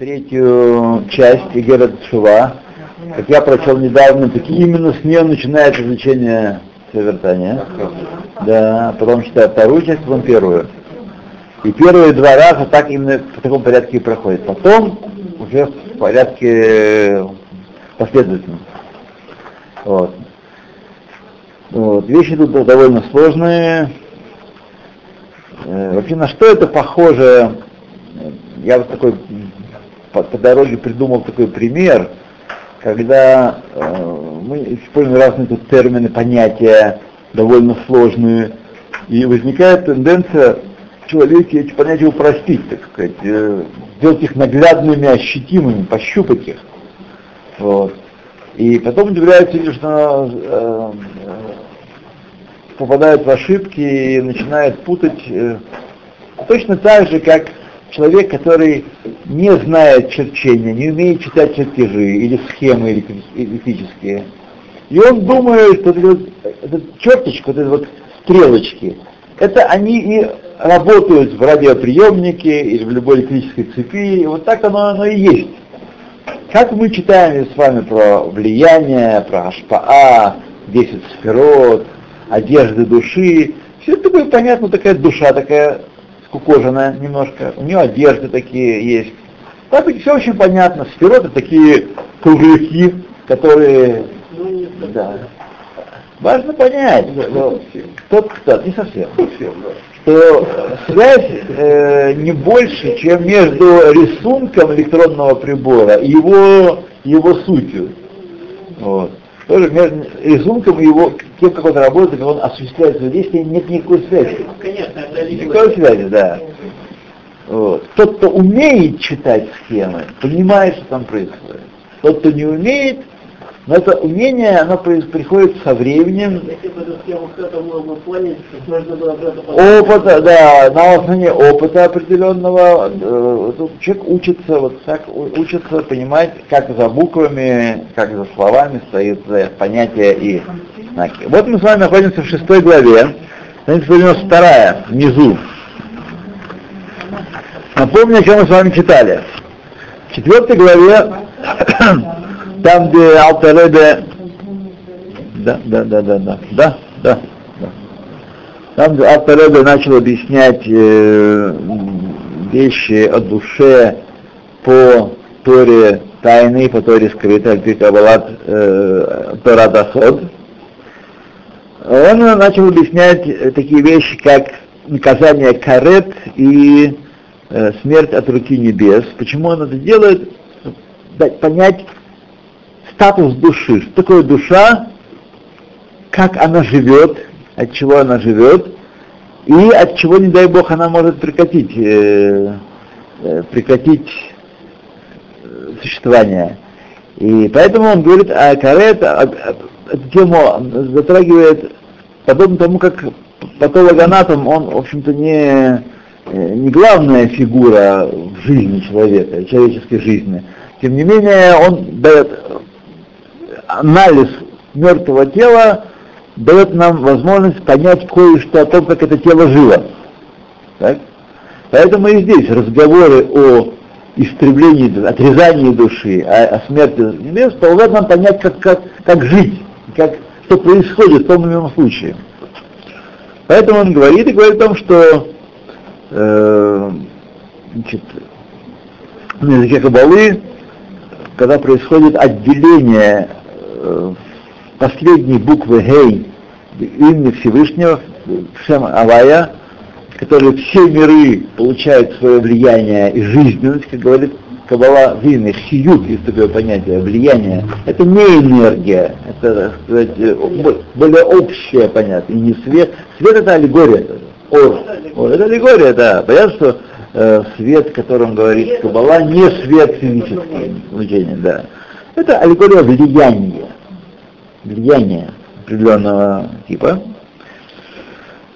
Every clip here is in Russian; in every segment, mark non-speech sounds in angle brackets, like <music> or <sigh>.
третью часть Игера Шува. Как я прочел недавно, таки именно с нее начинается изучение Севертания. Да, потом читаю вторую часть, потом первую. И первые два раза так именно в таком порядке и проходит. Потом уже в порядке последовательном. Вот. Вот. Вещи тут довольно сложные. Э, вообще на что это похоже? Я вот такой по, по дороге придумал такой пример, когда э, мы используем разные тут термины, понятия довольно сложные, и возникает тенденция в человеке эти понятия упростить, так сказать, э, сделать их наглядными, ощутимыми, пощупать их. Вот. И потом удивляются люди, что э, попадают в ошибки и начинают путать э, точно так же, как человек, который не знает черчения, не умеет читать чертежи или схемы электрические, и он думает, что вот, этот черточка, вот эти вот стрелочки, это они и работают в радиоприемнике или в любой электрической цепи, и вот так оно, оно и есть. Как мы читаем с вами про влияние, про Ашпаа, 10 сферот, одежды души, все это такое понятно, такая душа такая скукоженная немножко, у нее одежды такие есть. Так все очень понятно. Сфероты такие кругляки, которые... Ну, да. Важно понять, что кто кто, не совсем, что связь э, не больше, чем между рисунком электронного прибора и его, его сутью. Вот. Тоже между рисунком и его, тем, как он работает, как он осуществляет свое действие, нет никакой связи. Конечно, это Никакой связи, да. Вот. Тот, кто умеет читать схемы, понимает, что там происходит. Тот, кто не умеет, но это умение, оно приходит со временем. Опыта, да, на основании опыта определенного, э, человек учится, вот так учится понимать, как за буквами, как за словами стоит за понятия и знаки. Вот мы с вами находимся в шестой главе, страница 92 внизу. Напомню, о чем мы с вами читали. В четвертой главе там, где Алтеребе, да, да, да, да, да, да, да. Там, где Алтеребе начал объяснять э, вещи о душе по Торе тайны, по Торе скрытой, как Кабалат э, Тора Дасод, он начал объяснять такие вещи, как наказание карет и э, смерть от руки небес. Почему он это делает? Дать понять статус души. Что такое душа, как она живет, от чего она живет, и от чего, не дай Бог, она может прекратить, э, э, прекратить э, существование. И поэтому он говорит о карет, эту тему затрагивает подобно тому, как патологоанатом, он, в общем-то, не, не главная фигура в жизни человека, человеческой жизни. Тем не менее, он дает анализ мертвого тела дает нам возможность понять кое-что о том, как это тело жило. Так? Поэтому и здесь разговоры о истреблении, отрезании души, о, о смерти небес помогают нам понять, как, как, как жить, как, что происходит в том или ином случае. Поэтому он говорит и говорит о том, что э, значит, на языке Кабалы, когда происходит отделение Э, последней буквы Гей имени Всевышнего, Шем Авая, которые все миры получают свое влияние и жизненность, как говорит Кабала Вины, хиют, есть такое понятие, влияние. Это не энергия, это, так сказать, э, более общее понятие, и не свет. Свет это аллегория, ор. ор это аллегория, да. Понятно, что э, свет, о котором говорит Кабала, не свет физический, значение, да. Это аллегория влияния влияния определенного типа.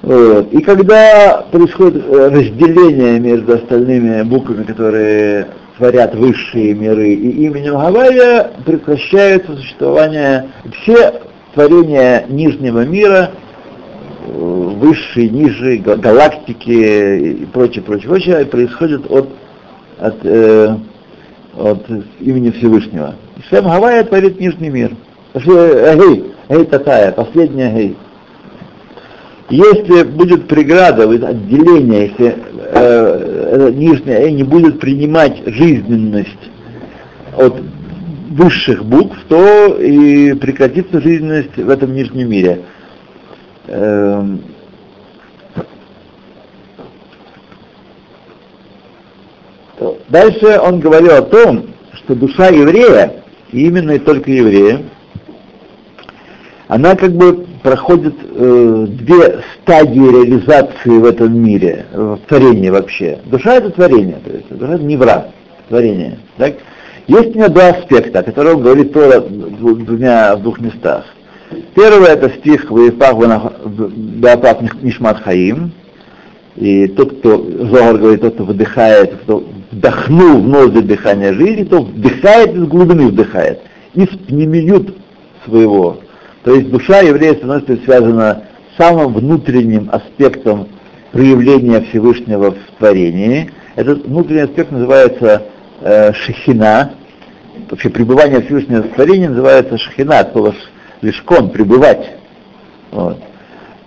Вот. И когда происходит э, разделение между остальными буквами, которые творят высшие миры, и именем Гавайя прекращается существование все творения нижнего мира, э, высшие, ниже, галактики и прочее, прочее, прочее, происходят от, от э, от имени Всевышнего. Шем Гавайя творит нижний мир. Гей, гей такая, последняя гей. Если будет преграда, отделение, если э, нижняя э, не будет принимать жизненность от высших букв, то и прекратится жизненность в этом нижнем мире. Эм, Дальше он говорил о том, что душа еврея, и именно и только еврея, она как бы проходит э, две стадии реализации в этом мире, в творении вообще. Душа это творение, то есть душа это не враг, творение. Так? Есть у меня два аспекта, о которых говорит Тора двумя, в двух местах. Первый это стих «Ваипах Беапах Нишмат Хаим», и тот, кто, Зогар говорит, тот, кто выдыхает, кто вдохнул в ноздри дыхание жизни, то вдыхает из глубины вдыхает, из пнемиют своего. То есть душа еврея становится связана с самым внутренним аспектом проявления Всевышнего в творении. Этот внутренний аспект называется э, шахина. Вообще пребывание Всевышнего в творении называется шахина, от слова лишкон, пребывать. Вот.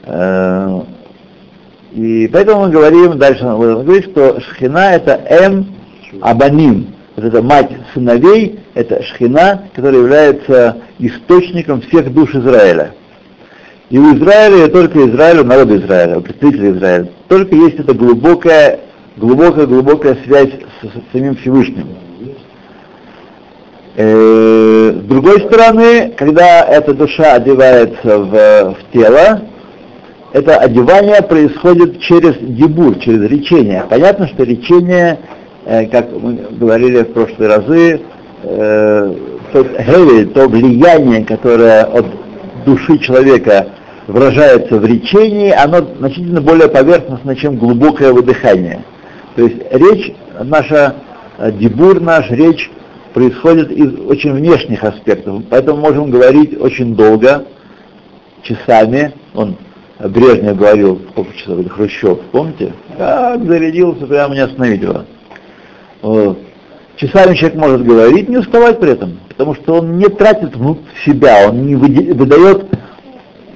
Э, и поэтому мы говорим, дальше он говорит, что шхина это эм абаним, вот это мать сыновей, это шхина, которая является источником всех душ Израиля. И у Израиля, и только Израиля, народа Израиля, у представителей Израиля, только есть эта глубокая, глубокая, глубокая связь с, с самим Всевышним. Э, с другой стороны, когда эта душа одевается в, в тело, это одевание происходит через дебур, через речение. Понятно, что речение, как мы говорили в прошлые разы, э, тот геви, то влияние, которое от души человека выражается в речении, оно значительно более поверхностно, чем глубокое выдыхание. То есть речь, наша э, дебур наш, речь происходит из очень внешних аспектов, поэтому можем говорить очень долго, часами, он Брежнев говорил, сколько часов, Хрущев, помните? Как зарядился, прямо не остановить его. Вот. Часами человек может говорить, не уставать при этом, потому что он не тратит в себя, он не выдает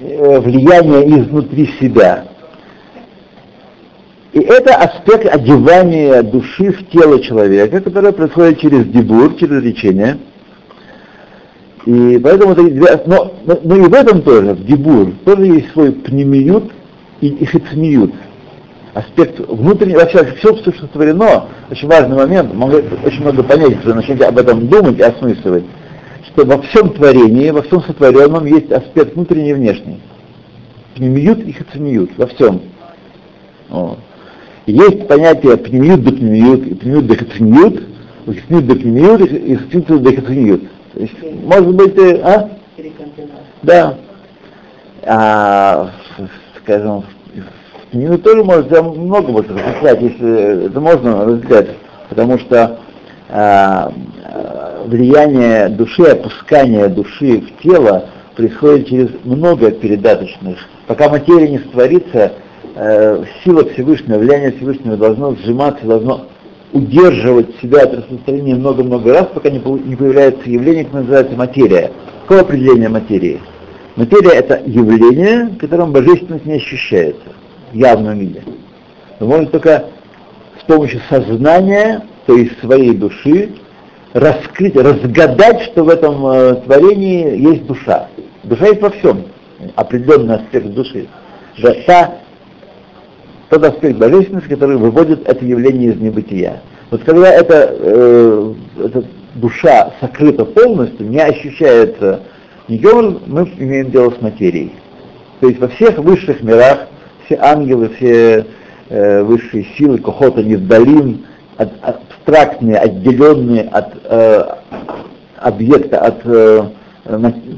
э, влияние изнутри себя. И это аспект одевания души в тело человека, которое происходит через дебур, через речение – и поэтому это, но, но, но и в этом тоже, в Дебур, тоже есть свой пнемиют и, хицмиют. Аспект внутренний, вообще все, что сотворено, очень важный момент, очень много понятий, когда начнете об этом думать и осмысливать, что во всем творении, во всем сотворенном есть аспект внутренний и внешний. Пнемиют и хицмиют, во всем. О. есть понятие пнемиют до пнемиют, и пнемиют до хицмиют, хицмиют до пнемиют и. То есть, может быть, а? Да. А, скажем, в книгу тоже может много можно различать, если это можно различать, потому что а, влияние души, опускание души в тело происходит через много передаточных. Пока материя не створится, э, сила Всевышнего, влияние Всевышнего должно сжиматься, должно удерживать себя от распространения много-много раз, пока не, не появляется явление, которое называется материя. Какое определение материи? Материя — это явление, в котором божественность не ощущается в явном виде. Но можно только с помощью сознания, то есть своей души, раскрыть, разгадать, что в этом э, творении есть душа. Душа есть во всем, определенный аспект души. Да, та тот аспект божественности, который выводит это явление из небытия. Вот когда эта, э, эта душа сокрыта полностью, не ощущается никем, мы имеем дело с материей. То есть во всех высших мирах все ангелы, все э, высшие силы, кохота невдалим, от, абстрактные, отделенные от э, объекта, от э,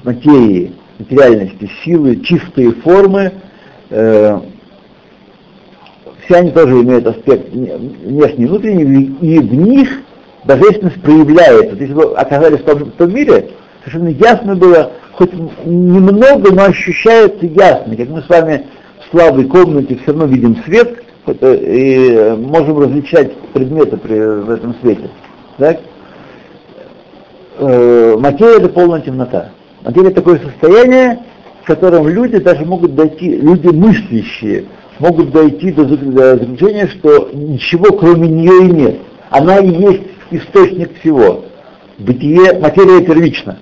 материи, материальности, силы, чистые формы, э, все они тоже имеют аспект внешний и внутренний, и в них божественность проявляется. Если вы оказались в том, в том мире, совершенно ясно было, хоть немного, но ощущается ясно, как мы с вами слабой комнате все равно видим свет и можем различать предметы при, в этом свете. Так? э, материя это полная темнота. Материя такое состояние, в котором люди даже могут дойти, люди мыслящие, могут дойти до заключения, что ничего кроме нее и нет. Она и есть источник всего. Бытие, материя первична.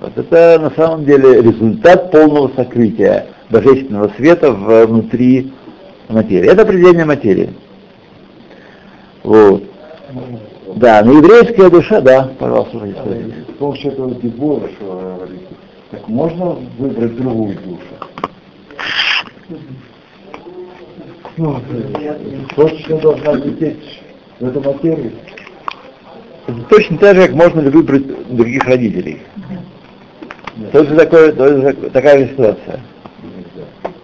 Вот это на самом деле результат полного сокрытия божественного света внутри материи. Это определение материи. Вот. Да, но еврейская душа, да, пожалуйста. С помощью этого дебора, что говорите, так можно выбрать другую душу? Ну, точно должна лететь в эту материю. Это точно так же, как можно выбрать других родителей. Тоже, такое, тоже такая же ситуация.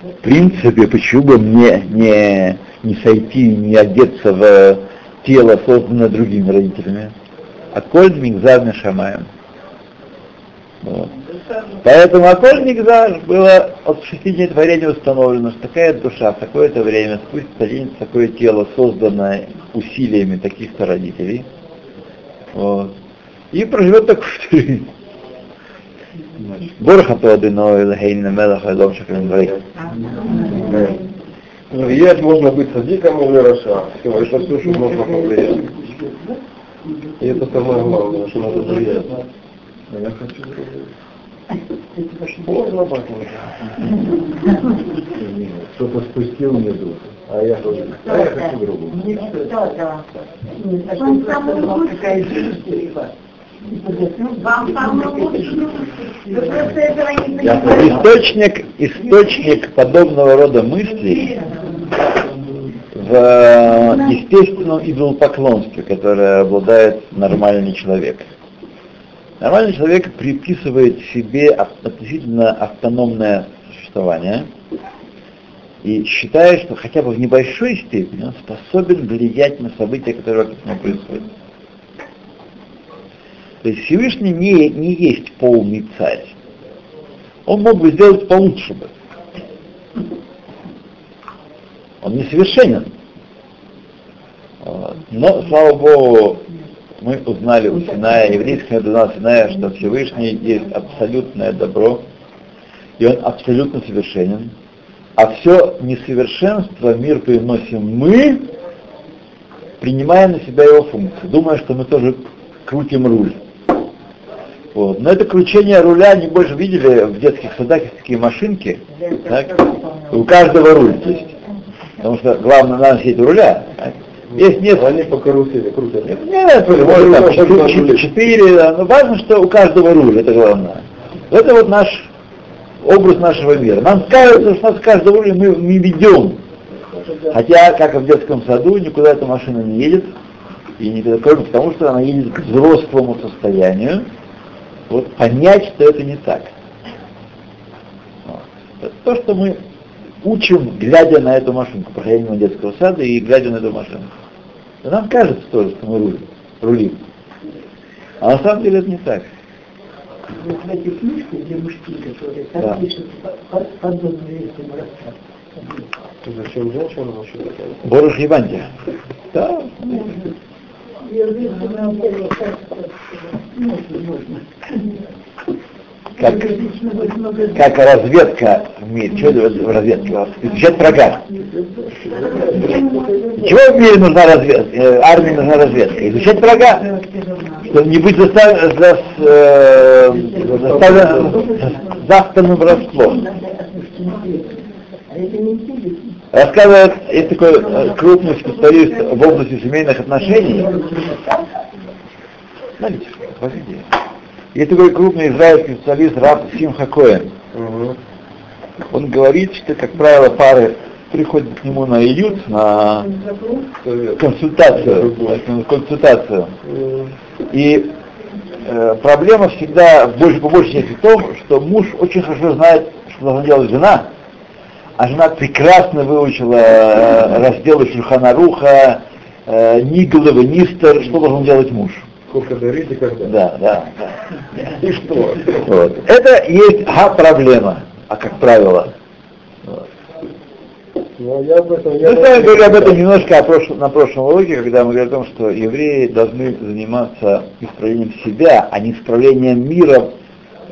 В принципе, почему бы мне не, не сойти, не одеться в тело, созданное другими родителями? А коль мигзар шамаем. Вот. Поэтому Аколь Мигдаш было от шести дней творения установлено, что такая душа в такое-то время спустится оденется такое тело, созданное усилиями таких-то родителей, вот, и проживет такую жизнь. Борха Тодино Элхейна Мелаха Элом Шаклин Влиять можно быть садиком или раша. Это все, что можно повлиять. И это самое главное, что надо влиять. А я хочу можно потом. Кто-то спустил мне душу, а я хочу, а я хочу другую. Источник, источник подобного рода мыслей в естественном идолопоклонстве, которое обладает нормальный человек. Нормальный человек приписывает себе относительно автономное существование и считает, что хотя бы в небольшой степени он способен влиять на события, которые вокруг него происходят. То есть Всевышний не, не есть полный царь. Он мог бы сделать получше бы. Он несовершенен. Но, слава Богу, мы узнали у Синая, еврейского узнал Синая, что Всевышний есть абсолютное добро, и он абсолютно совершенен, а все несовершенство мир приносим мы, принимая на себя его функции, думая, что мы тоже крутим руль. Вот. Но это кручение руля, не больше видели в детских садах есть такие машинки, так? у каждого руль есть. Потому что главное надо сидеть руля. Так? Есть несколько. Они по карусели крутят. Нет, нет может там четыре, четыре, но важно, что у каждого руль, это главное. Это вот наш образ нашего мира. Нам кажется, что у нас каждого руля мы не ведем. Хотя, как и в детском саду, никуда эта машина не едет, и не кроме потому, что она едет к взрослому состоянию, вот понять, что это не так. Вот. То, что мы учим, глядя на эту машинку, проходя мимо детского сада и глядя на эту машинку. И нам кажется тоже, что мы рулим. рулим. А на самом деле это не так. Вот в этой книжке, где мужчины, которые Да. пишут подобные этим рассказам. Зачем женщина вообще такая? Боруш Ебантия. Да. Как, как разведка в мире. Что это вас? Изучать врага. Чего в мире нужна разведка? Э, армии нужна разведка. Изучать врага. Чтобы не быть застав- зас- э, заставлен- застанным врасплох. Рассказывает, есть такой э, крупный специалист в области семейных отношений. Знаете, возьмите. Есть такой крупный израильский специалист Раф Симха Коэн. Угу. Он говорит, что, как правило, пары приходят к нему на иют, на консультацию, на консультацию. И э, проблема всегда больше по большей части в том, что муж очень хорошо знает, что должна делать жена, а жена прекрасно выучила э, разделы Шульханаруха, э, Ниглова, Нистер, что должен делать муж. Сколько дарить и когда. Да, да, да. И что? Вот. Это есть а, проблема, а как правило. Вот. Ну, я об этом... Я Мы с вами говорили об этом немножко на прошлом уроке, когда мы говорили о том, что евреи должны заниматься исправлением себя, а не исправлением мира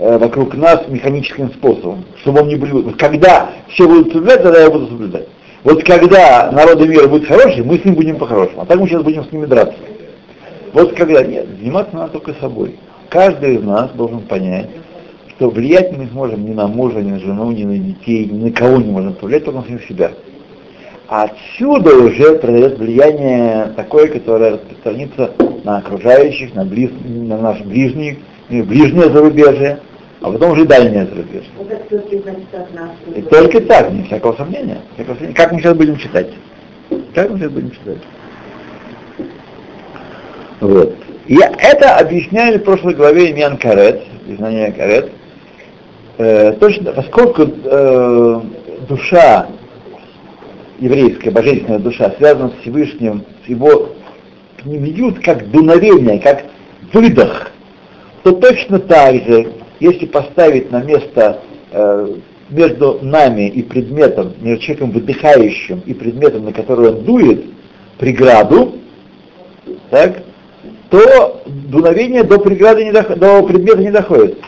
э, вокруг нас механическим способом, чтобы он не был... Вот когда все будут соблюдать, тогда я буду соблюдать. Вот когда народы мира будут хорошие, мы с ним будем по-хорошему, а так мы сейчас будем с ними драться. Вот когда нет, заниматься надо только собой. Каждый из нас должен понять, что влиять мы не сможем ни на мужа, ни на жену, ни на детей, ни на кого не можем повлиять, только на себя. А отсюда уже произойдет влияние такое, которое распространится на окружающих, на, близ, на наш ближний, ближнее зарубежье, а потом уже зависит от нас. И только так, не всякого сомнения. всякого сомнения. Как мы сейчас будем читать? Как мы сейчас будем читать? Вот. И это объясняли в прошлой главе Имян Карет, знание Карет. Э, точно, поскольку э, душа еврейская, божественная душа, связана с Всевышним, с его к ним идут как дуновение, как выдох, то точно так же, если поставить на место э, между нами и предметом, между человеком выдыхающим и предметом, на который он дует, преграду, так, то дуновение до преграды не доход, до предмета не доходит.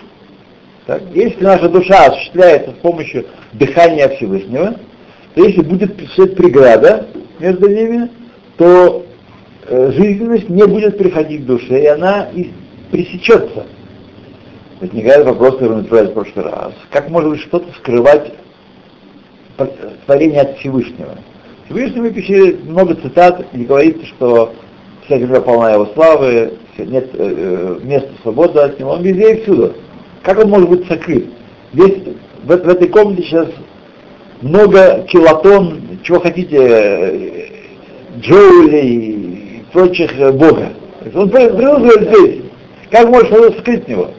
Так, если наша душа осуществляется с помощью дыхания Всевышнего, то если будет стоять преграда между ними, то э, жизненность не будет приходить к душе, и она пресечется. Возникает вопрос, который мы отправили в прошлый раз. Как может быть что-то скрывать творение от Всевышнего? Всевышний мы пишет много цитат, где говорится, что вся земля полна его славы, нет э, места свободы от него, он везде и всюду. Как он может быть сокрыт? Здесь, в, в этой комнате сейчас много килотон, чего хотите, э, джоулей и прочих э, Бога. Он присутствует здесь. Как что-то скрыть него?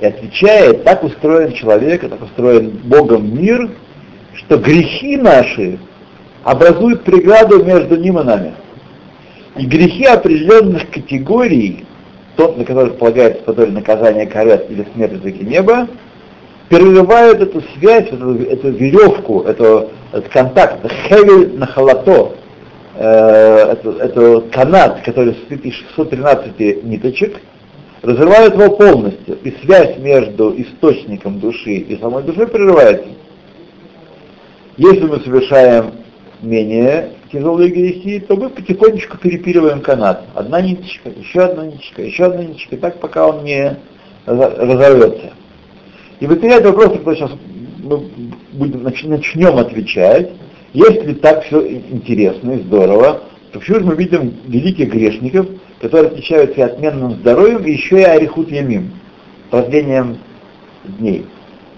И отвечает, так устроен человек, так устроен Богом мир, что грехи наши образуют преграду между ним и нами. И грехи определенных категорий, тот, на которых полагается потом наказание карет или смерть языки неба, перерывают эту связь, эту, эту веревку, эту, этот контакт, это хевель на халато, э, это, это канат, который состоит из 613 ниточек, разрывают его полностью, и связь между источником души и самой душой прерывается. Если мы совершаем менее тяжелые грехи, то мы потихонечку перепиливаем канат. Одна ниточка, еще одна ниточка, еще одна ниточка, так пока он не разорвется. И возникает вопрос, который сейчас мы будем, начнем отвечать, если так все интересно и здорово, то почему же мы видим великих грешников, которые отличаются и отменным здоровьем, и еще и арихут ямим, продлением дней.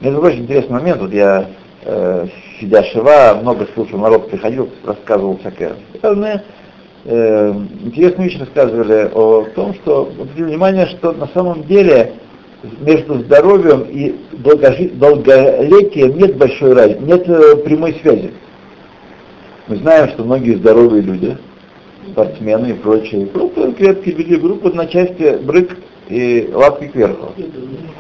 Это очень интересный момент, вот я, э, сидя Шива, много слушал, народ приходил, рассказывал всякое. Разные э, интересные вещи рассказывали о том, что, обратили внимание, что на самом деле между здоровьем и долгожи... долголетием нет большой разницы, нет э, прямой связи. Мы знаем, что многие здоровые люди, спортсмены и прочие, группы крепкие люди, группы на части брык и лапки кверху.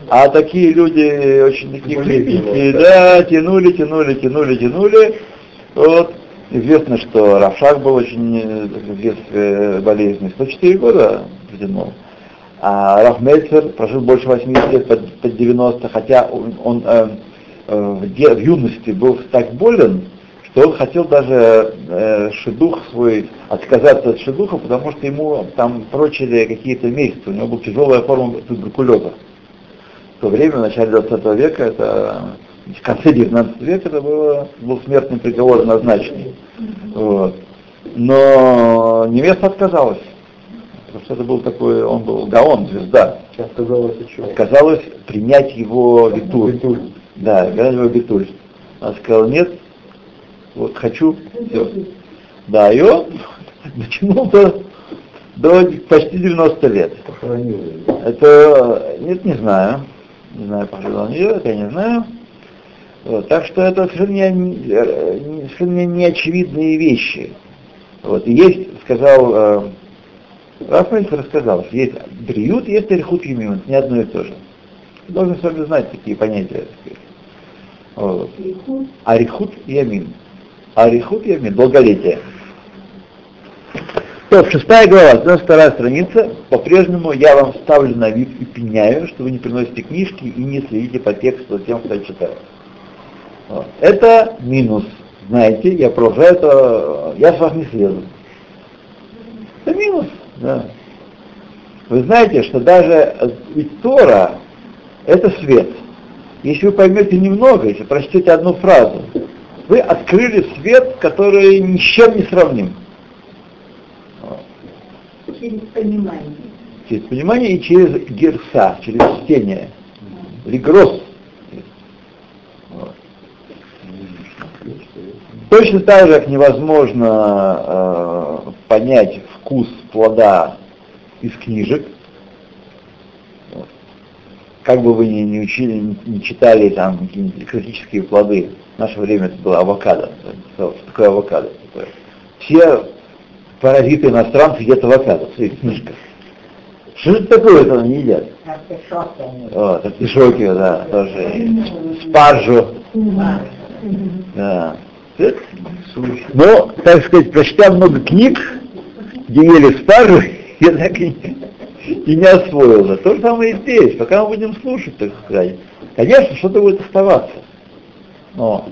А такие люди очень такие крепкие, да, тянули, тянули, тянули, тянули. Вот. Известно, что Равшак был очень э, в детстве болезненный, 104 года протянул. А Раф Мельцер прожил больше 80 лет, под, под 90, хотя он, он э, э, в, де, в юности был так болен, что он хотел даже э, шедух свой отказаться от шедуха, потому что ему там прочили какие-то месяцы, у него была тяжелая форма туберкулеза. В то время, в начале 20 века, это в конце 19 века это было, был смертный приговор назначенный. Вот. Но невеста отказалась. Потому что это был такой, он был гаон, звезда. Отказалась от чего? Отказалась принять его витуль. Витуль. Да, принять его витуль. Она сказала, нет, вот хочу, все. Да, и он <laughs> дотянул до, до почти 90 лет. Похоронил. Это, нет, не знаю. Не знаю, пожалуй, он ее, это я не знаю. Вот, так что это совершенно, не, э, совершенно неочевидные вещи. Вот, и есть, сказал э, Рафаэль рассказал, что есть бриют, есть эрхут юмин, не одно и то же. Вы должны с вами знать такие понятия. так. Вот. Арихут и амин. Арихут я имею долголетие. То, шестая глава, 92 страница, по-прежнему я вам ставлю на вид и пеняю, что вы не приносите книжки и не следите по тексту тем, кто читает. Вот. Это минус. Знаете, я продолжаю это, я с вас не слезу. Это минус, да. Вы знаете, что даже ведь Тора — это свет. Если вы поймете немного, если прочтете одну фразу, вы открыли свет, который ни с чем не сравним. Через понимание. Через понимание и через герса, через чтение. Регрос. Вот. Точно так же, как невозможно э, понять вкус плода из книжек. Как бы вы ни, не учили, не читали там какие-нибудь экзотические плоды, в наше время это было авокадо. Что такое авокадо? Все паразиты иностранцы едят авокадо в своих книжках. Что это такое, это они едят? Вот, артишоки, да, тоже. Спаржу. Да. Но, так сказать, прочтя много книг, где ели спаржу, <laughs> я так и и не освоился. То же самое и здесь. Пока мы будем слушать, так сказать, конечно, что-то будет оставаться. Но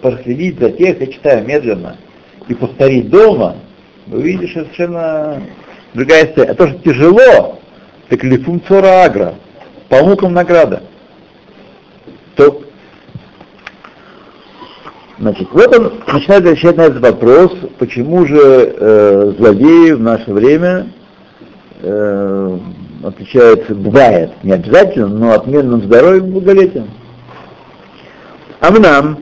проследить за тех, я читаю медленно, и повторить дома, вы видите совершенно другая история. А то, что тяжело, так лифум цора агра, по мукам награда. То, значит, вот он начинает отвечать на этот вопрос, почему же э, злодеи в наше время э, отличаются, бывает, не обязательно, но отменным здоровьем и благолетием. Амнам,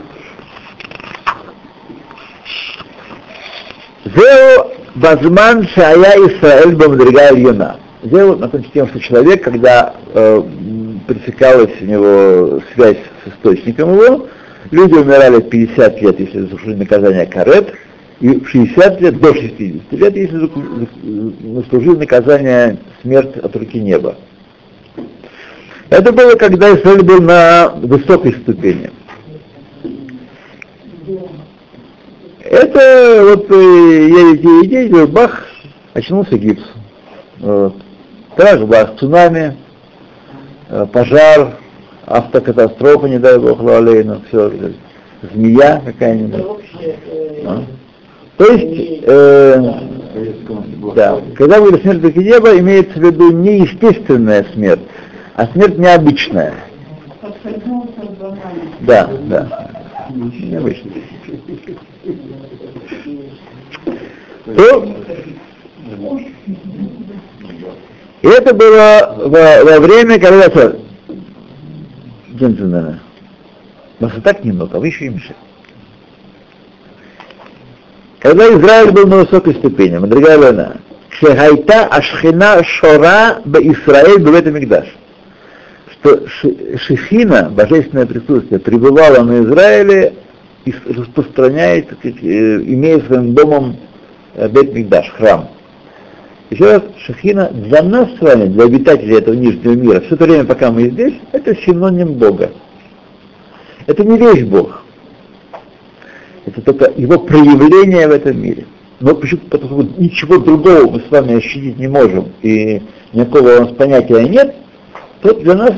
Зео Базман Шая Исраэль Бамдрига Ильюна. Зео относится тем, что человек, когда э, пресекалась у него связь с источником его, люди умирали в 50 лет, если заслужили наказание карет, и в 60 лет до 60 лет, если заслужили наказание смерть от руки неба. Это было, когда Израиль был на высокой ступени. Это вот едете, едете, бах, очнулся гипс. Вот. Так, бах, цунами, э, пожар, автокатастрофа, не дай бог, лалейну, все, змея какая-нибудь. А? То есть, э, да, когда говорит смерть таки неба, имеется в виду не естественная смерть, а смерть необычная. Да, да. Необычная. И это было во, во время, когда? Джентльмены. Вас и так немного, а вы еще и мешаете. Когда Израиль был на высокой ступени, другая война, Шехайта Ашхина Шора Б Исраиль в этом Мигдаш. Что Шехина, божественное присутствие, пребывало на Израиле и распространяет, э, имея своим домом э, Бет Мигдаш, храм. Еще раз, Шахина для нас с вами, для обитателей этого нижнего мира, все это время, пока мы здесь, это синоним Бога. Это не весь Бог. Только его проявление в этом мире. Но почему потому что ничего другого мы с вами ощутить не можем, и никакого у нас понятия нет, то для нас,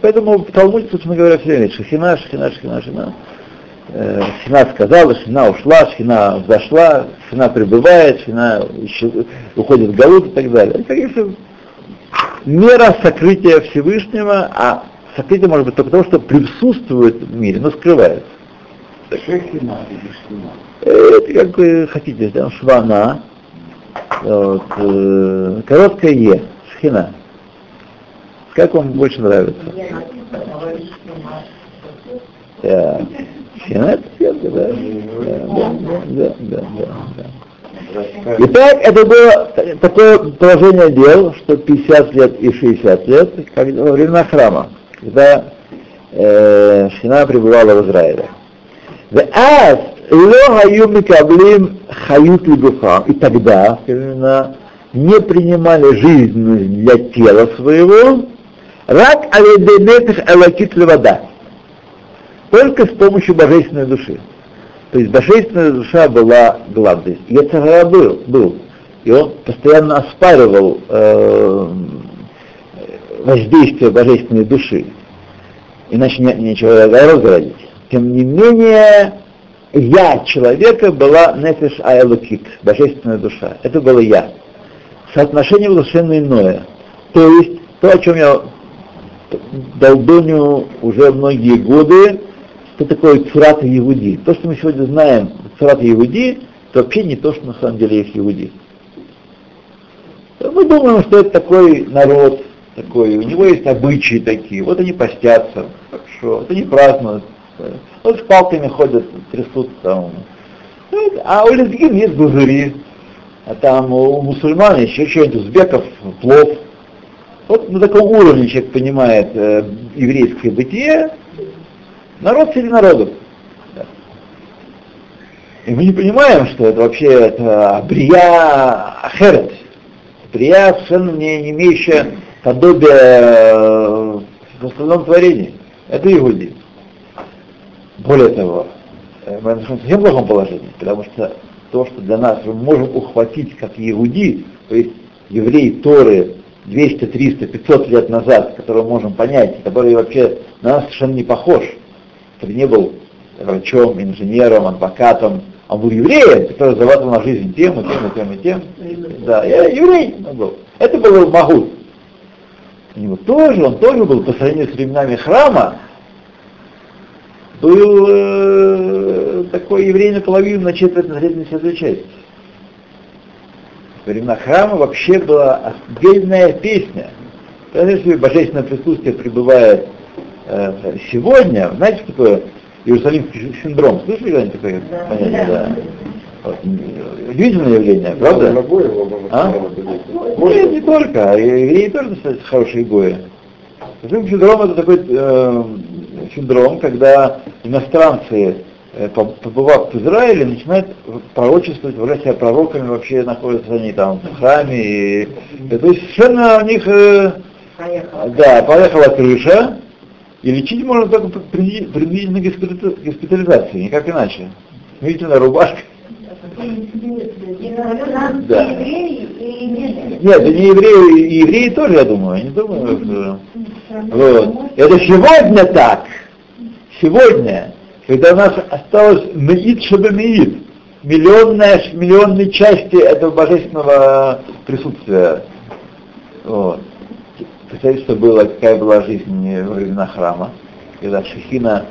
поэтому в Талмуде, собственно говоря, все время, шахина, шахина, шахина, шахина. Э, шхина сказала, шхина ушла, шхина взошла, шхина пребывает, шхина уходит в Галут и так далее. Это, конечно, мера сокрытия Всевышнего, а сокрытие может быть только того, что присутствует в мире, но скрывается. Это как вы хотите, там швана, вот, э, короткое Е, шхина. Как вам больше нравится? Да. Шхина это светло, да? Да, да, да, да, да. Итак, это было такое положение дел, что 50 лет и 60 лет, как во времена храма, когда э, Шхина пребывала в Израиле. ואז לא היו מקבלים חיות לגופם, и тогда именно не принимали жизнь для тела своего, рак алиденетых элакит вода, только с помощью божественной души. То есть божественная душа была главной. Яцагара был, был. И он постоянно оспаривал э, воздействие божественной души. Иначе не, нечего разгородить. Тем не менее, я человека была нефиш айлукит, божественная душа. Это было я. Соотношение было совершенно иное. То есть, то, о чем я долбоню уже многие годы, что такое цурат Иуди. То, что мы сегодня знаем, цурат Иуди, это вообще не то, что на самом деле есть Иуди. Мы думаем, что это такой народ, такой, у него есть обычаи такие, вот они постятся, хорошо, вот они празднуют, вот с палками ходят, трясут там. А у лезгин есть гузыри, а там у мусульман еще что-нибудь, узбеков, плов. Вот на таком уровне человек понимает э, еврейское бытие, народ среди народов. И мы не понимаем, что это вообще это брия ахерет, брия совершенно не, не имеющая подобия э, в остальном творении. Это Иуди. Более того, э, мы находимся в плохом положении, потому что то, что для нас мы можем ухватить как Иуди, то есть евреи Торы 200, 300, 500 лет назад, которого можем понять, который вообще на нас совершенно не похож, который не был врачом, инженером, адвокатом, а он был евреем, который зарабатывал на жизнь тем и тем и тем и тем. Да, я еврей был. Это был Магут. У него тоже, он тоже был по сравнению с временами храма, был э, такой еврей наполовину, на четверть, на треть, на часть. Во времена храма вообще была отдельная песня. Даже если божественное присутствие пребывает э, сегодня, знаете, что такое Иерусалимский синдром? Слышали когда-нибудь такое да. понятие? Да. Вот. Удивительное явление, правда? А? Нет, не только, а евреи тоже достаточно хорошие гои. Синдром это такой э, синдром, когда иностранцы, э, побывав в Израиле, начинают пророчествовать, выражать себя пророками, вообще находятся они там в храме. И, то есть совершенно у них э, поехала. Да, поехала крыша, и лечить можно только принудительной госпитализации, никак иначе. Смирительная рубашка. Да. Нет, это не евреи, и евреи тоже, я думаю, я не думаю, что... Вот. Это сегодня так. Сегодня, когда у нас осталось меид шабамеид, миллионная, миллионной части этого божественного присутствия. Вот. Представьте, что было, какая была жизнь во времена храма, когда Шехина,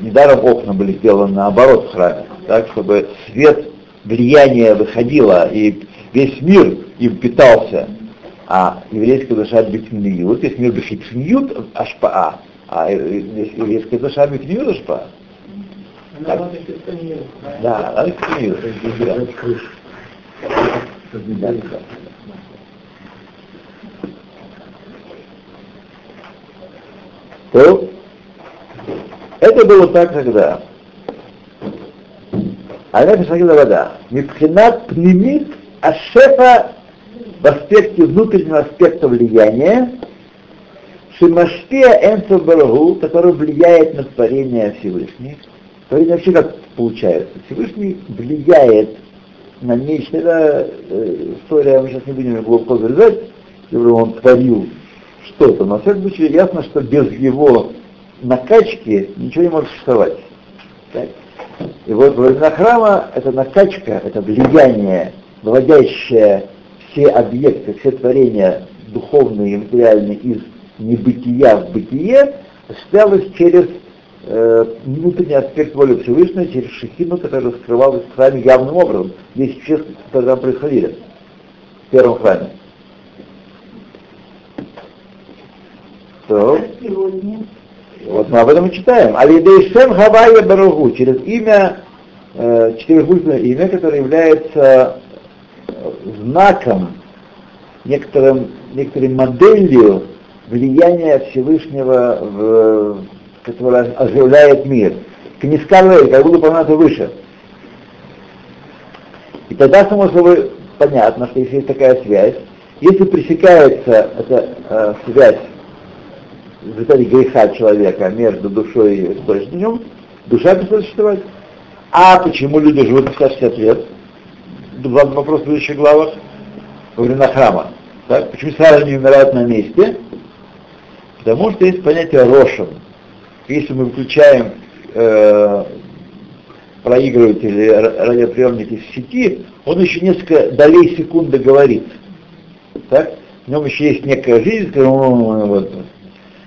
недаром окна были сделаны наоборот в храме, так, чтобы свет, влияние выходило, и весь мир им питался, а еврейская душа бифниют, весь мир бифниют ашпаа, а еврейская душа бифниют ашпаа. Да, она да. То это было так тогда. А нефиш вода. Мипхинат пнемит ашефа в аспекте внутреннего аспекта влияния, Шимашпия Энсов Барагу, который влияет на творение Всевышних. Творение вообще как получается? Всевышний влияет на нечто. Это э, история, мы сейчас не будем глубоко залезать, он творил что-то. Но, в всяком случае, ясно, что без его накачки ничего не может существовать. Так? И вот во времена храма эта накачка, это влияние, выводящее все объекты, все творения духовные и материальные из небытия в бытие, осуществлялось через э, внутренний аспект воли Всевышнего, через шехину, которая раскрывалась в храме явным образом. Есть чувства, которые там происходили в первом храме. То, вот мы об этом и читаем. Алидейшем Хавайя Барагу, через имя, э, четырехбуквенное имя, которое является знаком, некоторым, некоторой моделью влияния Всевышнего, в, которое оживляет мир. Книскавель, как будто упомянуто выше. И тогда, само собой, понятно, что если есть такая связь, если пресекается эта э, связь в результате греха человека между душой и источником, душа перестает существовать. А почему люди живут 50-60 лет? Два вопрос в следующих главах во времена храма. Так? Почему сразу не умирают на месте? Потому что есть понятие рошем. Если мы выключаем э, проигрыватель радиоприемник из сети, он еще несколько долей секунды говорит. Так? В нем еще есть некая жизнь, вот.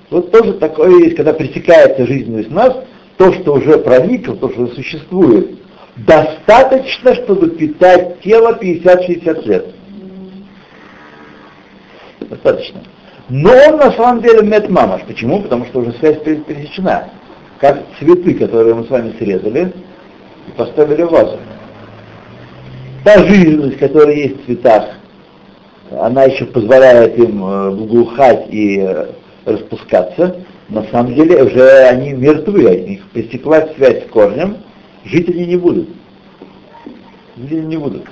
вот тоже такое есть, когда пресекается жизненность нас, то, что уже проникло, то, что существует, достаточно, чтобы питать тело 50-60 лет. Достаточно. Но он на самом деле метмамаш. Почему? Потому что уже связь пересечена. Как цветы, которые мы с вами срезали и поставили в вазу. Та жизненность, которая есть в цветах, она еще позволяет им благоухать и э, распускаться. На самом деле уже они мертвы, от них пресеклась связь с корнем, жить они не будут. Жить они не будут.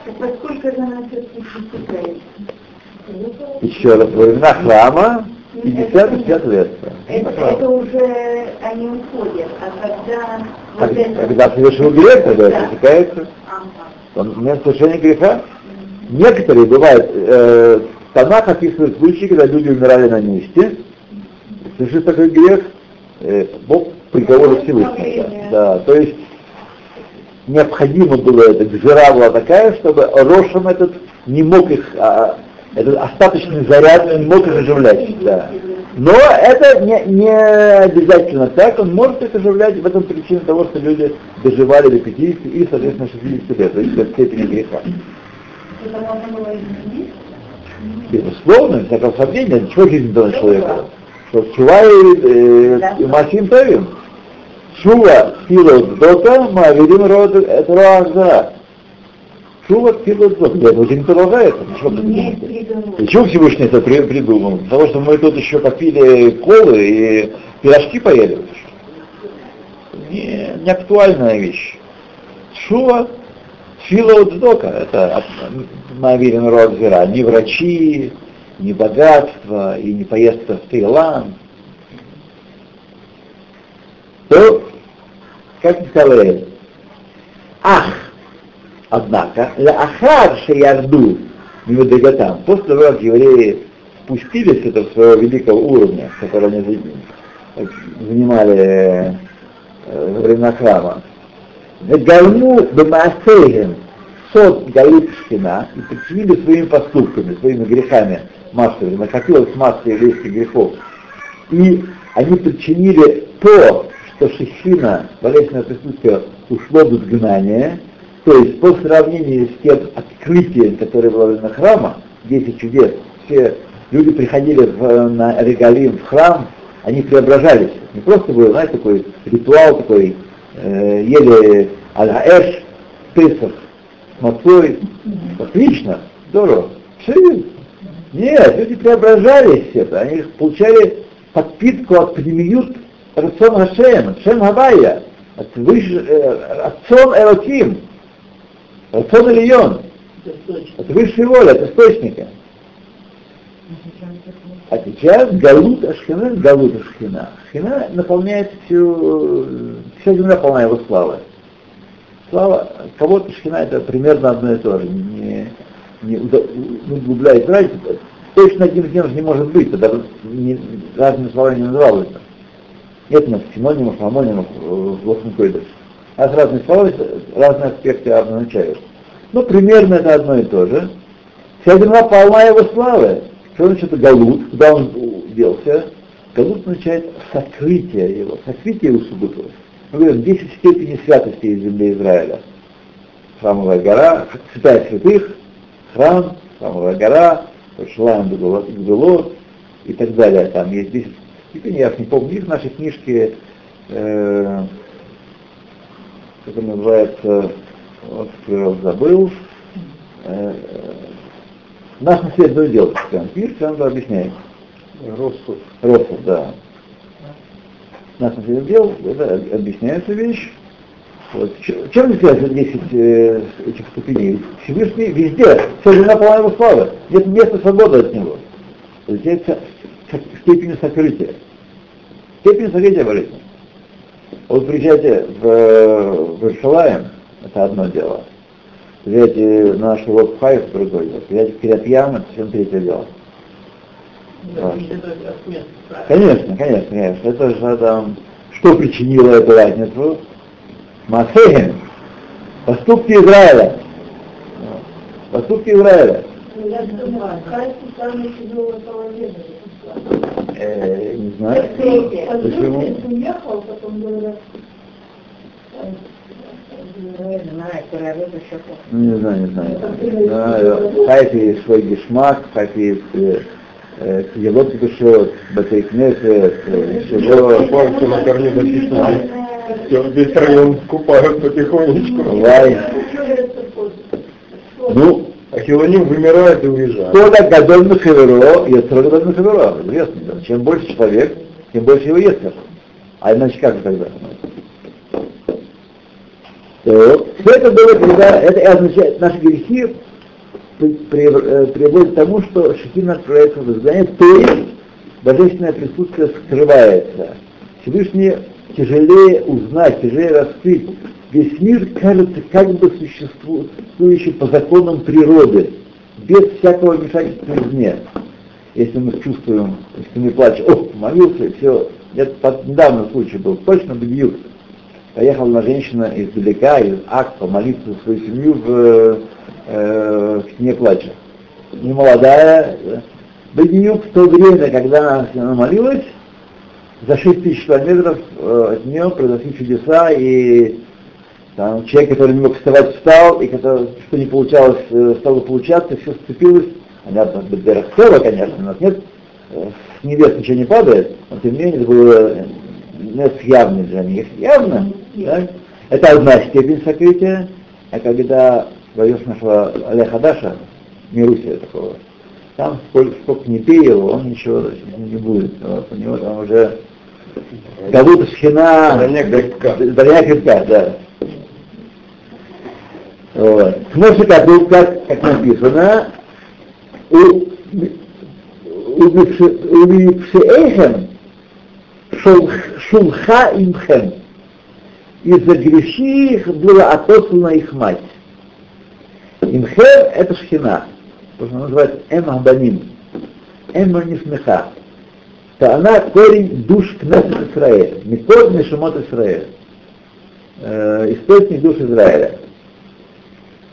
Еще раз, во времена храма 50-60 лет. Это, это уже они уходят, а когда... А, вот это- когда совершил грех, тогда Да. пресекается. Ага. Он момент совершения греха. Некоторые бывают, э, Танах описывает случаи, когда люди умирали на месте, совершив такой грех, э, Бог приговор Всевышнего. Да, то есть необходимо было это, гзира была такая, чтобы Рошем этот не мог их, а, этот остаточный заряд не мог их оживлять. Да. Но это не, не обязательно так, он может их оживлять, в этом причина того, что люди доживали до 50 и, соответственно, 60 лет, то есть до степени греха. Это можно было изменить? Безусловно, без всякого сомнения, жизнь дана человеку? Что чува и, э, и Масим. Шува пилот дота, маверим роаза. Шува пилот дота. Я очень Не придумать. придумал. И чего Всевышний это при- придумал? Для того, что мы тут еще попили колы и пирожки поели. Не, не актуальная вещь. Шува Фила Уцдока, это Мавирин род зира, не врачи, не богатство и не поездка в Таиланд. То, как сказал Ах, однако, Ахар Шеярду Мивадагатам, после того, как евреи спустились с этого своего великого уровня, который они за- занимали э, во времена храма, Гауму Бамаасейгем сот Галут Шхина и причинили своими поступками, своими грехами массовыми, накопилась масса еврейских грехов. И они причинили то, что Шехина, болезненное присутствие, ушло в изгнание, то есть по сравнению с тем открытием, которое было на храма, 10 чудес, все люди приходили в, на Регалим, в храм, они преображались. Не просто был, знаете, такой ритуал такой, э, ели аль-Аэш, Песах, с мацой. Отлично, здорово. Все, нет, люди преображались это, они получали подпитку от пнемиют Рацион Хашем, Шем Хавайя, выше, э, Рацион Элоким, Рацион Ильон, от высшей воли, от источника. А сейчас Галут Ашхина, Галут Ашхина. Ашхина наполняет всю, вся земля полна его славы. Слава кого-то Шхина это примерно одно и то же. Не, не, не углубляет разницу. Точно один и тем же не может быть, тогда не, разными словами не называлось. Нет у нас синонимов, амонимов э, в Лохм Койдыш. А с разными словами разные аспекты обозначают. Ну, примерно это одно и то же. Вся земля полна его славы. Что значит галут? Куда он делся? Галут означает сокрытие его, сокрытие его субботов. Мы говорим, 10 степеней святости из земли Израиля. Храмовая гора, святая святых, храм, храмовая гора, Шалаем Гдулот и так далее. Там есть 10 степеней, я не помню, их в нашей книжке, э, как он называется, вот, я забыл, э, наш наследное дело, прям книжка, он объясняет. Россу. Росов, да. Наш наследное дело, это объясняется вещь. Вот. Чем отличается 10 э, этих ступеней? Всевышний везде, вся земля полна его славы. Нет места свободы от него. Со- степенью сокрытия. Степень сокрытия болезни. Вот приезжайте в, в Иерусалим, это одно дело. Взять э, наш Лоб Хайф, другое дело. Взять Кириатьям, это совсем третье дело. Вот. Конечно, конечно, конечно. Это же там, что причинило эту разницу? Масехем. Поступки Израиля. Поступки Израиля. Я думаю, Хайфу самый тяжелый. Э, не знаю. Почему? уехал, потом говорят, Ну, не знаю, не знаю. знаю. В Хайфе есть свой гешмак, в Хайфе есть э, э, Елот Бешот, Батейкнесет, э, всего. Купаются на корню написано. Все, весь район купают потихонечку. Лай. Ну, А Хилоним вымирает и уезжает. Кто так гадоль на есть срок гадоль на хаверо. Известно. Чем больше человек, тем больше его есть. А иначе как же тогда? То, все это было, когда это означает, наши грехи э, приводят к тому, что Шехина отправляется в изгнание, то есть божественное присутствие скрывается. Всевышний тяжелее узнать, тяжелее раскрыть. Весь мир кажется как бы существующий по законам природы, без всякого вмешательства извне. Если мы чувствуем, если мы плачем, о, молился, все. Под- недавно случай был, точно бьют. Поехала на женщина издалека, из Ак, помолиться за свою семью в, э, в стене плача. Не молодая, Бедиюк в то время, когда она молилась, за 6 тысяч километров э, от нее произошли чудеса, и там, человек, который не мог вставать, встал, и который, что не получалось, э, стало получаться, все сцепилось. Понятно, Бедерахтева, конечно, у нас нет, э, с небес ничего не падает, но тем не менее это было э, не явный для них, явно. да? Это одна степень сокрытия, а когда возьмешь нашего Олега Даша, Мирусия такого, там сколько, сколько не пей его, он ничего не будет. Вот, у него там уже как будто шхина крепка, да. Вот. Кноши как, как, как написано, Убившеэхем шулха имхем. Из-за грехи их была отослана их мать. Имхем это шхина. То, что называется эм абаним. Эм не смеха. То она корень душ Кнессет Исраэль. Микод Мишамот Исраэль. Э, источник душ Израиля.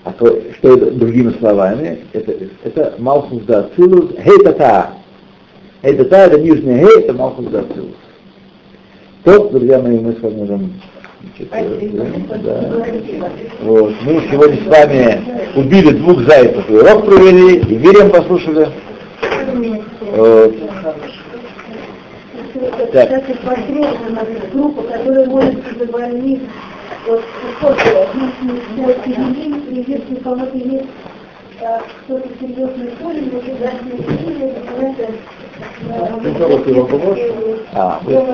А то, что это другими словами? Это, это Малхус да Ацилус, Хейтата. Хейтата это нижняя Хей, это Малхус да Ацилус. То, друзья мои, мы с вами можем да. Вот. Мы сегодня с вами убили двух зайцев, и урок провели, и Мириам послушали. Вот. Так. Вот, фото, если у кого-то есть кто-то серьезный корень, вот его поможешь? А, будет,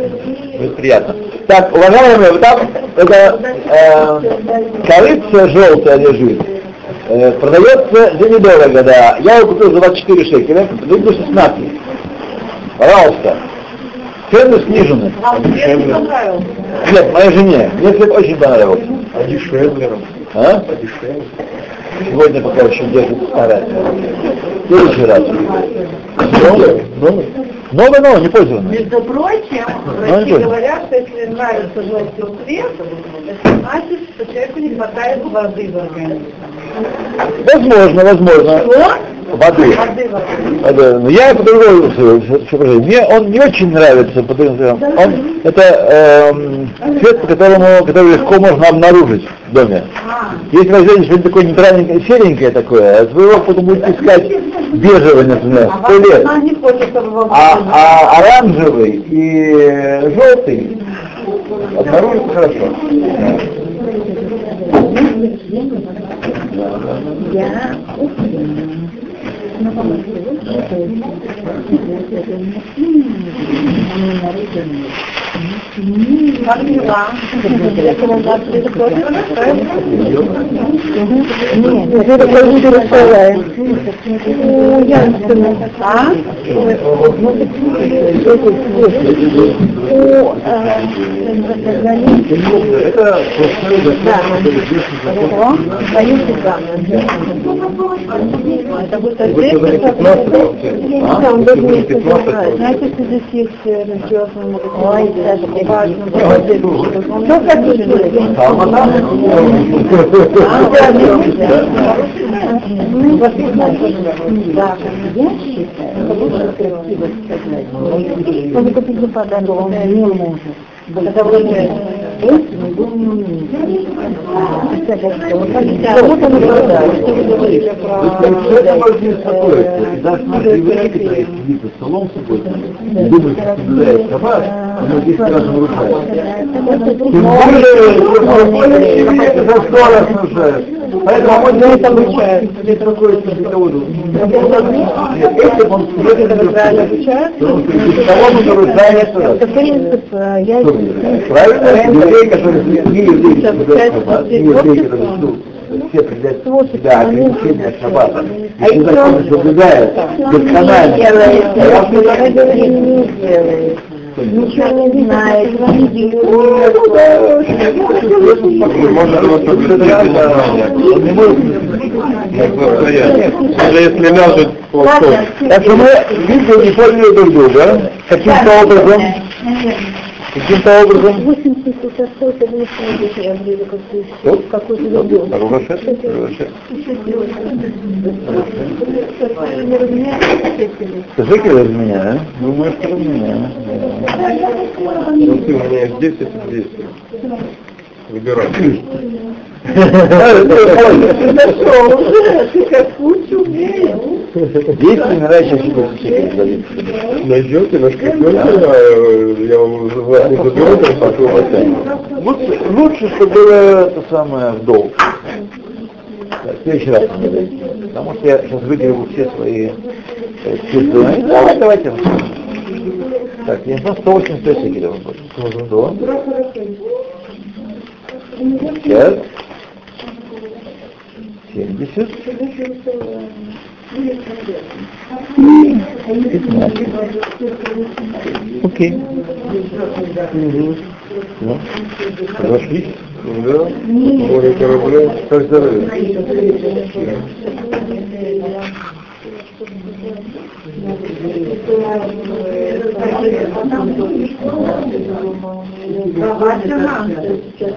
будет приятно. Так, уважаемые, вот там это э, корыца желтая лежит. Э, продается за недорого, да. Я его купил за 24 шекеля, выйду 16. Пожалуйста. Цены снижены. Вам цвет не понравился? Нет, моей жене. Мне цвет очень понравился. А дешевле? А? А дешевле? Сегодня пока еще держит старая. Следующий раз. Новый? Новый? Новый, новый, не пользованный. Между прочим, Ну, врачи понял. говорят, что если нравится желтый цвет, это значит, что человеку не хватает воды в организме. Возможно, возможно. Что? Воды. Воды. Это, ну, я по-другому соображаю. Мне он не очень нравится, потому что он, это эм, цвет, по которому, который легко можно обнаружить в доме. А, Если возьмете что-нибудь такое нейтральненькое, серенькое такое, то вы его потом будете искать бежевый, например, а сто лет. его А, а оранжевый и желтый обнаружится хорошо. Я Спасибо. Нет, это будто расставляем. Ясно. А? Это Это будет 15 Я не знаю, он даже не 15 собирает. Знаете, что здесь есть э, религиозные магазины? Ой, даже как вы делаете? Да, я считаю, лучше красиво сказать. Можно купить за подарок, он не может. Это уже вот он. И даже наши евреи, которые сидят за столом субботы, и думают, что соблюдает шаббат, но здесь сразу нарушает. Тем более, это за сто раз нарушает. Поэтому он не это обучает. Не проходит по психологу. Если он себе то он психологу нарушает сто раз. Это принцип, э, я Правильно? Евреи, которые не евреи, соблюдают шаббат, не евреи, которые ну, все определяют себя ограничения шаббата. А Если закон соблюдают досконально, а. Ничего не знает. Можно было соблюдать Он не может Даже если ляжет плохой. Так что мы видели не поняли друг друга. Каким-то образом, каким-то образом, 80 часов, это не смотрите, я говорю, какую-то какую-то любовь. Разрушает? Разрушает. скажи из меня, а? Думаешь, что меня, Ну ты у меня 10 и 10. Выбирай. <laughs> Ты как лучше умеешь. Здесь не нравится что Найдете, нашкрепнете, а я вам вас не заберу, Лучше, лучше, чтобы было это самое в долг. В следующий раз надо зайти. Потому что я сейчас выдержу все свои э, чувства. Ну, Давай, давайте. Так, я не знаю, 185 шекелей будет. Что? Сейчас. 70. 15. Окей. Разошлись. Да? Море кораблей. Как здоровье? Сейчас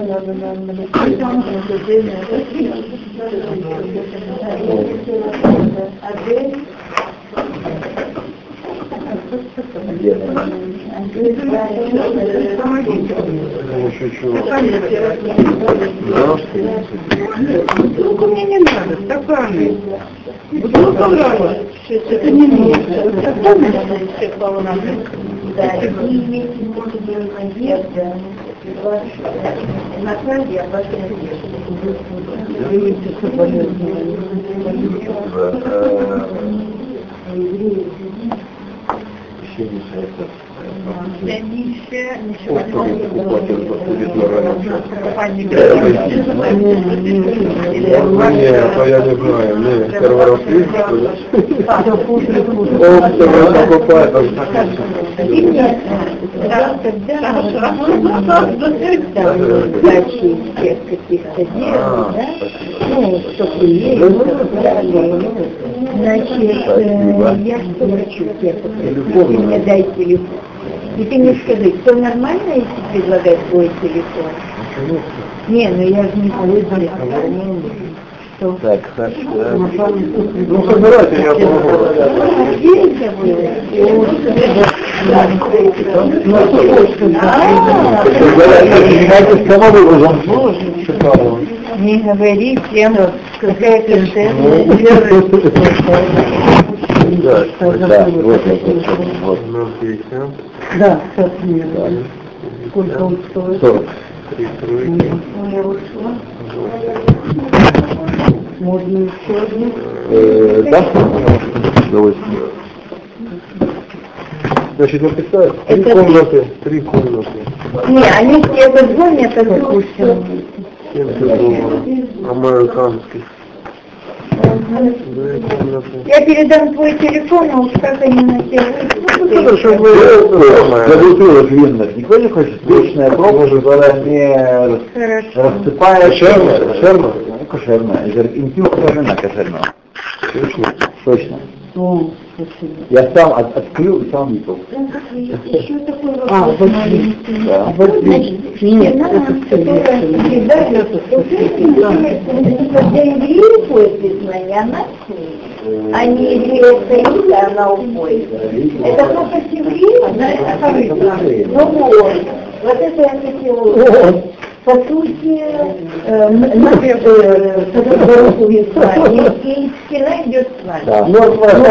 надо нам... Еще чего? Бутылку мне не надо, стаканы. Бутылка надо. Это не мне. Стаканы все полноты. Еще мешается. Не, то я не знаю. Не, первый раз видишь, что ли? Ох, ты меня покупает. Каких-то дел, да? Ну, что Значит, э, я что мне дай телефон. И ты мне скажи, все нормально, если предлагать свой телефон? Не, ну я же не пользуюсь. Что? Так, хорошо. Ну, собирайте, я помогу. А где это Занимайтесь самовывозом. Шикарно. Не говори всем, какая концертная Да, да, вот, вот, вот. 0,50. Да, как мне. Сколько он стоит? 40. Три тройки. Можно еще один? Э, да? С удовольствием. Значит, написать три Это- комнаты. Три комнаты. Не, они все позвонят, а ты слушай. Американский. Я передам твой телефон, а уж как они на тебя выйдут. Хорошо, Для бутылок винных никто не хочет вечная пробка, которая не Хорошо. рассыпается. Кошерная, кошерная? Ну, кошерная. Вина кошерного. Точно. О, спасибо. Я сам от, открыл и сам выпил. Еще такой вопрос. А, вот здесь. Да. Вот здесь. Нет, это Когда евреи ходят без знания, она с ней. А не а она уходит. Это просто с евреем, да? Ну вот. Вот это я хотела узнать. По сути, э, м- м- э, дорогу с вами, и стена идет с вами. Да. Ну, это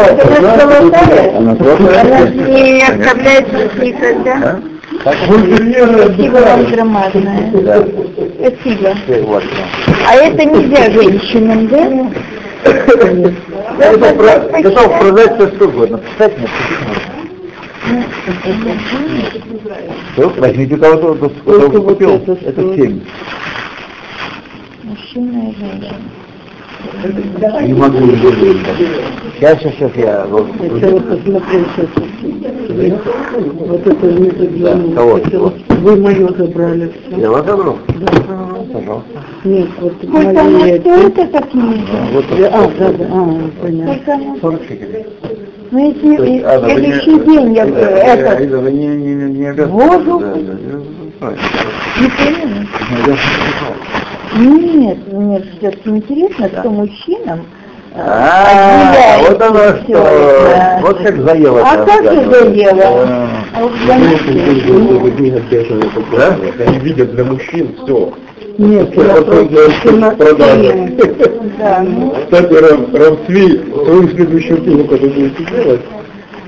она не оставляется никогда. Так, Спасибо вам громадное. Да. Спасибо. А это нельзя женщинам, да? да. Готов продать все что угодно. Писать нет, Все, возьмите у кого-то, кто- кто вот купил. это Это стоит. семь. Мужчина и женщина. Не могу уже. Сейчас, сейчас, сейчас я... вот- Это вот посмотри сейчас. Вот это не Да, кого? Вы мое забрали. Я вас забрал? Пожалуйста. Нет, вот Сколько она стоит, эта книга? Вот А, да, да, а, понятно. Сколько она 40 шекелей. Ну, если То есть, Анна, вы не- следующий день я Лиза, это Лиза, вы не, не, не, не обязаны. Воду? Да, да, я знаю. не. Нет, мне все-таки интересно, что мужчинам э, А, вот оно что. Вот как заело. А как же заело? А. Они видят для мужчин все. Нет, я ну, Кстати, Рав- Равцви, свою следующую книгу, которую будете делать,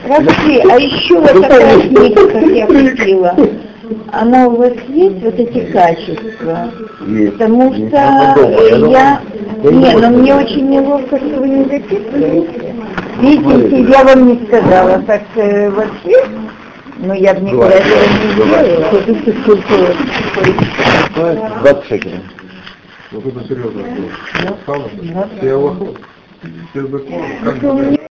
Расскажи, а еще вот такая книга, как я купила, она у вас есть, вот эти качества? Есть. Потому что дома, я не но мне очень неловко, что вы не записываете. Видите, я вам не сказала, так э, вообще, ну я бы никогда Бывает. этого не сделала. Смотрите, сколько 20 шекелей. вот это серьезно. Я лоху. Все закон. Ну, у меня